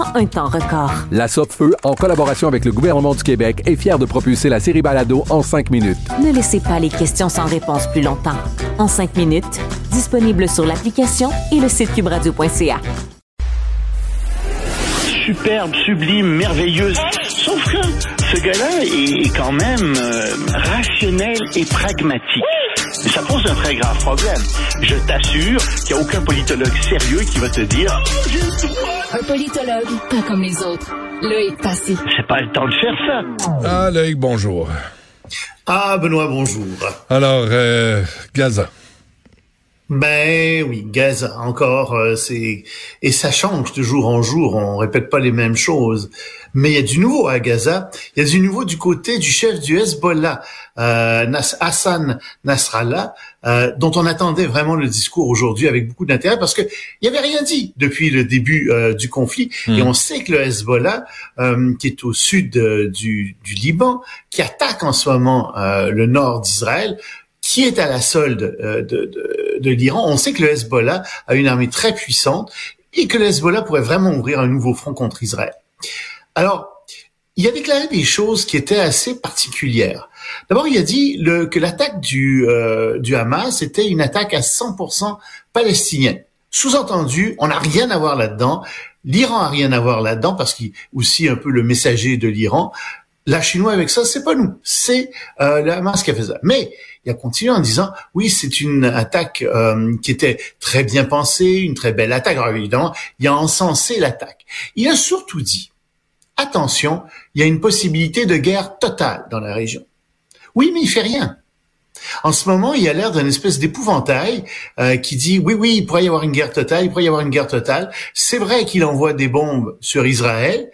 en un temps record. La Feu, en collaboration avec le gouvernement du Québec, est fière de propulser la série Balado en cinq minutes. Ne laissez pas les questions sans réponse plus longtemps. En 5 minutes, disponible sur l'application et le site cubradio.ca. superbe, sublime, merveilleuse. Sauf que ce gars-là est quand même euh, rationnel et pragmatique. Ça pose un très grave problème. Je t'assure qu'il n'y a aucun politologue sérieux qui va te dire Un politologue, pas comme les autres. Loïc Passy. c'est pas le temps de faire ça. Ah, Loïc, bonjour. Ah, Benoît, bonjour. Alors, euh, Gaza. Ben oui, Gaza, encore, euh, c'est et ça change de jour en jour. On répète pas les mêmes choses, mais il y a du nouveau à Gaza. Il y a du nouveau du côté du chef du Hezbollah, euh, Nas- Hassan Nasrallah, euh, dont on attendait vraiment le discours aujourd'hui avec beaucoup d'intérêt parce que il y avait rien dit depuis le début euh, du conflit. Et on sait que le Hezbollah, euh, qui est au sud euh, du, du Liban, qui attaque en ce moment euh, le nord d'Israël, qui est à la solde euh, de, l'Iran. On sait que le Hezbollah a une armée très puissante et que le Hezbollah pourrait vraiment ouvrir un nouveau front contre Israël. Alors, il a déclaré des choses qui étaient assez particulières. D'abord, il a dit que l'attaque du, euh, du Hamas était une attaque à 100% palestinienne. Sous-entendu, on n'a rien à voir là-dedans. L'Iran a rien à voir là-dedans parce qu'il aussi un peu le messager de l'Iran. La Chinois avec ça, c'est pas nous, c'est euh, le Hamas qui a fait ça. Mais il a continué en disant oui, c'est une attaque euh, qui était très bien pensée, une très belle attaque. Alors évidemment, il a encensé l'attaque. Il a surtout dit attention, il y a une possibilité de guerre totale dans la région. Oui, mais il fait rien. En ce moment, il a l'air d'une espèce d'épouvantail euh, qui dit oui, oui, il pourrait y avoir une guerre totale, il pourrait y avoir une guerre totale. C'est vrai qu'il envoie des bombes sur Israël,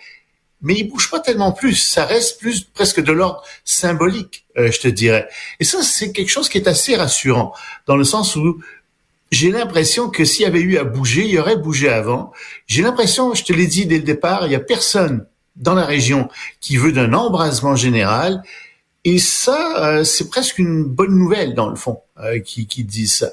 mais il bouge pas tellement plus. Ça reste plus presque de l'ordre symbolique, euh, je te dirais. Et ça, c'est quelque chose qui est assez rassurant, dans le sens où j'ai l'impression que s'il y avait eu à bouger, il y aurait bougé avant. J'ai l'impression, je te l'ai dit dès le départ, il y a personne dans la région qui veut d'un embrasement général. Et ça, euh, c'est presque une bonne nouvelle dans le fond, euh, qui, qui dit ça.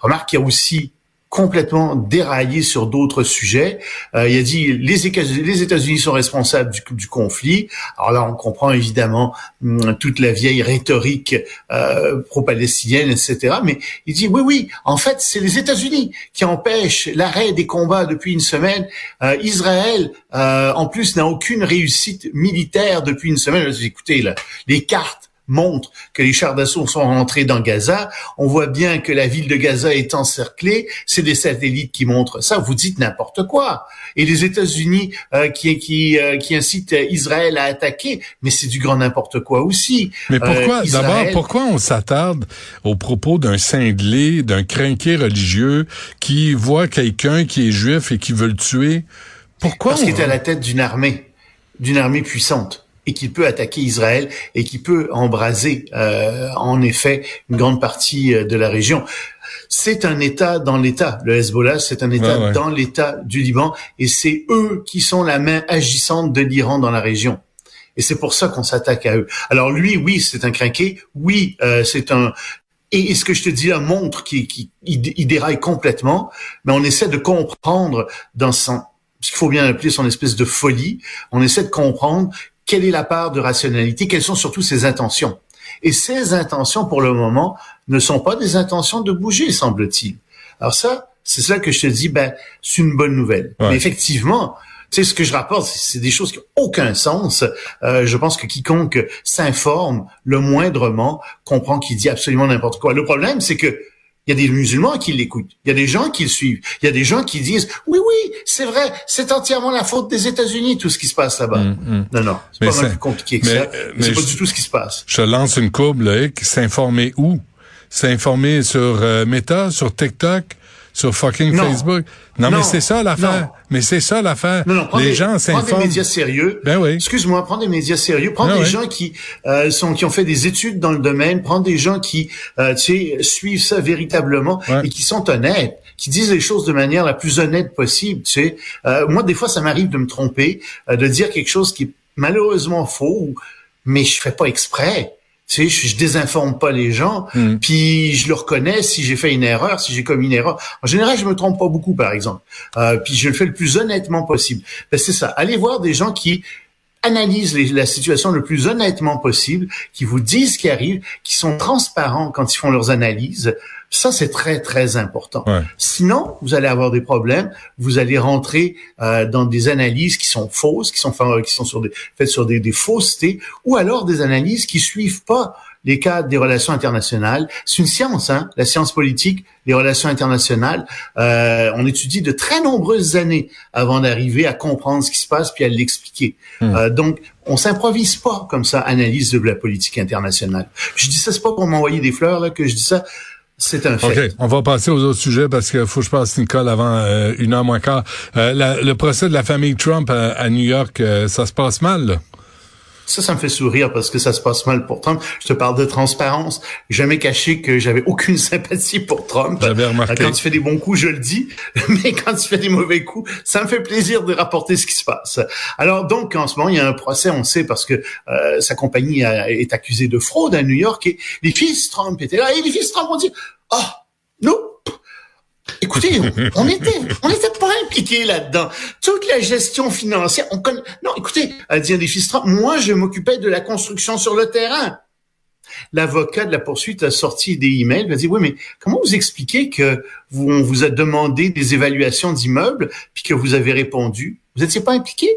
Remarque qu'il y a aussi complètement déraillé sur d'autres sujets. Euh, il a dit les, États-Unis sont responsables du, du conflit. Alors là, on comprend évidemment hum, toute la vieille rhétorique euh, pro-palestinienne, etc. Mais il dit oui, oui, en fait, c'est les États-Unis qui empêchent l'arrêt des combats depuis une semaine. Euh, Israël, euh, en plus, n'a aucune réussite militaire depuis une semaine. Écoutez, là, les cartes montrent que les chars d'assaut sont rentrés dans Gaza. On voit bien que la ville de Gaza est encerclée. C'est des satellites qui montrent ça. Vous dites n'importe quoi. Et les États-Unis euh, qui qui euh, qui incitent Israël à attaquer, mais c'est du grand n'importe quoi aussi. Mais pourquoi, Euh, Israël- d'abord, pourquoi on s'attarde aux propos d'un cinglé, d'un crinqué religieux qui voit quelqu'un qui est juif et qui veut le tuer? Pourquoi Parce on- qu'il est à la tête d'une armée, d'une armée puissante et qui peut attaquer Israël et qui peut embraser euh, en effet une grande partie euh, de la région. C'est un État dans l'État. Le Hezbollah, c'est un État Ouais, ouais. dans l'État du Liban et c'est eux qui sont la main agissante de l'Iran dans la région. Et c'est pour ça qu'on s'attaque à eux. Alors lui, oui, c'est un crinqué. Oui, euh, c'est un... Et, ce que je te dis là montre qu'il qu'il- il- il déraille complètement, mais on essaie de comprendre dans son, ce qu'il faut bien appeler son espèce de folie, on essaie de comprendre quelle est la part de rationalité, quelles sont surtout ses intentions. Et ces intentions, pour le moment, ne sont pas des intentions de bouger, semble-t-il. Alors ça, c'est ça que je te dis, ben, c'est une bonne nouvelle. Ouais. Mais effectivement, Tu sais, ce que je rapporte, c'est des choses qui n'ont aucun sens. Euh, je pense que quiconque s'informe le moindrement comprend qu'il dit absolument n'importe quoi. Le problème, c'est que il y a des musulmans qui l'écoutent. Il y a des gens qui le suivent. Il y a des gens qui disent oui, oui, c'est vrai, c'est entièrement la faute des États-Unis tout ce qui se passe là-bas. Mm, mm. Non, non, c'est pas plus compliqué que mais, ça. euh, c'est pas je- du tout ce qui se passe. Je lance une courbe, Loïc. S'informer où? S'informer sur euh, Meta, sur TikTok, sur fucking Non. Facebook? Non, Non. mais c'est ça l'affaire. Mais c'est ça l'affaire. Non, non, prends Les des, gens prends des s'informent. médias sérieux. Ben oui. Excuse-moi, prends des médias sérieux. Prends Ah des gens qui euh, sont qui ont fait des études dans le domaine. Prends des gens qui, euh, tu sais, suivent ça véritablement Ouais. et qui sont honnêtes, qui disent les choses de manière la plus honnête possible. Tu sais, Euh, moi des fois ça m'arrive de me tromper, euh, de dire quelque chose qui est malheureusement faux, mais je fais pas exprès. Tu sais, je, je désinforme pas les gens, Mm. puis je le reconnais si j'ai fait une erreur, si j'ai commis une erreur. En général, je me trompe pas beaucoup, par exemple. Euh, puis je le fais le plus honnêtement possible. Ben, c'est ça. Allez voir des gens qui analysent les- la situation le plus honnêtement possible, qui vous disent ce qui arrive, qui sont transparents quand ils font leurs analyses. Ça, c'est très, très important. Ouais. Sinon, vous allez avoir des problèmes. Vous allez rentrer euh, dans des analyses qui sont fausses, qui sont, qui sont sur des, faites sur des, des faussetés, ou alors des analyses qui suivent pas les cadres des relations internationales. C'est une science, hein, la science politique, les relations internationales. Euh, on étudie de très nombreuses années avant d'arriver à comprendre ce qui se passe puis à l'expliquer. Euh, donc, on s'improvise pas comme ça, analyse de la politique internationale. Je dis ça, c'est pas pour m'envoyer des fleurs là que je dis ça. C'est un fait. OK, on va passer aux autres sujets parce qu'il faut que je passe Nicole avant euh, une heure moins quart. Euh, le procès de la famille Trump à, à New York, euh, ça se passe mal. Ça, ça me fait sourire parce que ça se passe mal pour Trump. Je te parle de transparence. Jamais caché que j'avais aucune sympathie pour Trump. J'avais remarqué. Quand tu fais des bons coups, je le dis, mais quand tu fais des mauvais coups, ça me fait plaisir de rapporter ce qui se passe. Alors donc, en ce moment, il y a un procès, on sait, parce que euh, sa compagnie a- est accusée de fraude à New York et les fils Trump étaient là et les fils Trump ont dit, ah, nous, Écoutez, on, était, on n'était pas impliqués là-dedans. Toute la gestion financière, on connaît. Non, écoutez, dit un des fils Trump, moi, je m'occupais de la construction sur le terrain. L'avocat de la poursuite a sorti des emails, il a dit oui, mais comment vous expliquez que vous, on vous a demandé des évaluations d'immeubles puis que vous avez répondu, vous n'étiez pas impliqué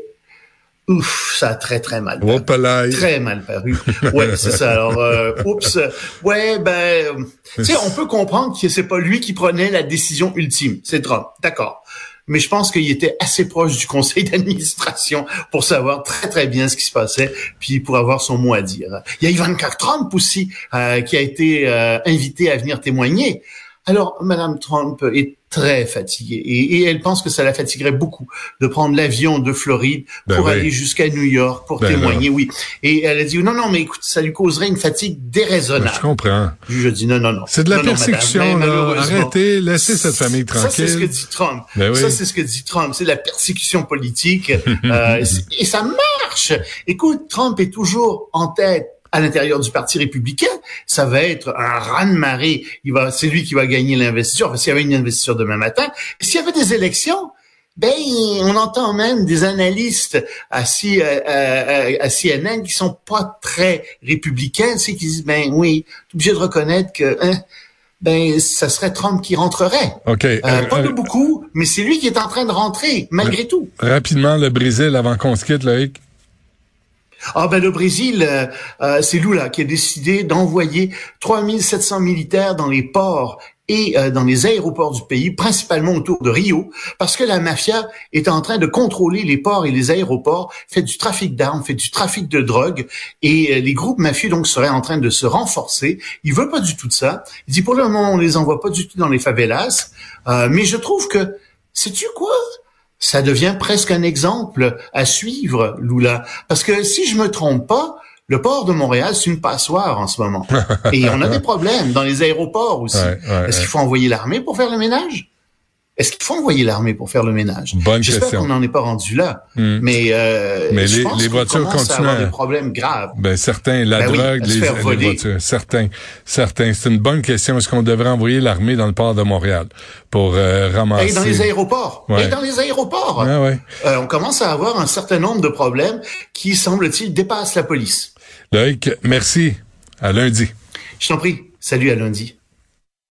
Ouf, ça a très très mal. paru. Très mal paru. Ouais, c'est ça. Alors, euh, oups. Ouais, ben, tu sais, on peut comprendre que c'est pas lui qui prenait la décision ultime. C'est Trump. D'accord. Mais je pense qu'il était assez proche du conseil d'administration pour savoir très très bien ce qui se passait, puis pour avoir son mot à dire. Il y a Ivanka Trump aussi euh, qui a été euh, invitée à venir témoigner. Alors, Madame Trump est très fatiguée et, et elle pense que ça la fatiguerait beaucoup de prendre l'avion de Floride Ben pour oui. aller jusqu'à New York pour Ben témoigner. Oui. Et elle a dit non, non, mais écoute, ça lui causerait une fatigue déraisonnable. Je comprends. Je dis non, non, non. C'est de la Non, non, madame, persécution, là. Arrêtez, laissez cette famille Ça, c'est ce que tranquille. dit Trump. Ben oui. Ça, c'est ce que dit Trump. C'est de la persécution politique. euh, et ça marche. Écoute, Trump est toujours en tête à l'intérieur du Parti républicain. Ça va être un raz-de-marée. Il va, c'est lui qui va gagner l'investiture. Enfin, s'il y avait une investiture demain matin. S'il y avait des élections, ben, on entend même des analystes à, C- à- à- à CNN qui sont pas très républicains, c'est qui disent, ben oui, t'es obligé de reconnaître que, hein, ben, ça serait Trump qui rentrerait. OK. Euh, euh, pas de euh, beaucoup, mais c'est lui qui est en train de rentrer, malgré tout. rapidement, le Brésil avant qu'on se quitte, Loïc. Ah ben le Brésil, euh, euh, c'est Lula qui a décidé d'envoyer 3700 militaires dans les ports et euh, dans les aéroports du pays, principalement autour de Rio, parce que la mafia est en train de contrôler les ports et les aéroports, fait du trafic d'armes, fait du trafic de drogue, et euh, les groupes mafieux donc seraient en train de se renforcer. Il veut pas du tout de ça. Il dit pour le moment on les envoie pas du tout dans les favelas, Euh, mais je trouve que, sais-tu quoi? Ça devient presque un exemple à suivre, Lula. Parce que si je me trompe pas, le port de Montréal, c'est une passoire en ce moment. Et on a des problèmes dans les aéroports aussi. Ouais, ouais, Est-ce ouais. qu'il faut envoyer l'armée pour faire le ménage? Est-ce qu'il faut envoyer l'armée pour faire le ménage? Bonne J'espère question. qu'on n'en est pas rendu là. Hmm. Mais, euh, Mais je les- pense les voitures commence à continuent avoir des problèmes graves. Ben certains, la Ben oui, drogue, se les, les voitures, certains, certains. C'est une bonne question. Est-ce qu'on devrait envoyer l'armée dans le port de Montréal pour euh, ramasser Et dans les aéroports. Ouais. Et dans les aéroports. Ah ouais. Euh, on commence à avoir un certain nombre de problèmes qui, semble-t-il, dépassent la police. Loïc, merci. À lundi. Je t'en prie. Salut à lundi.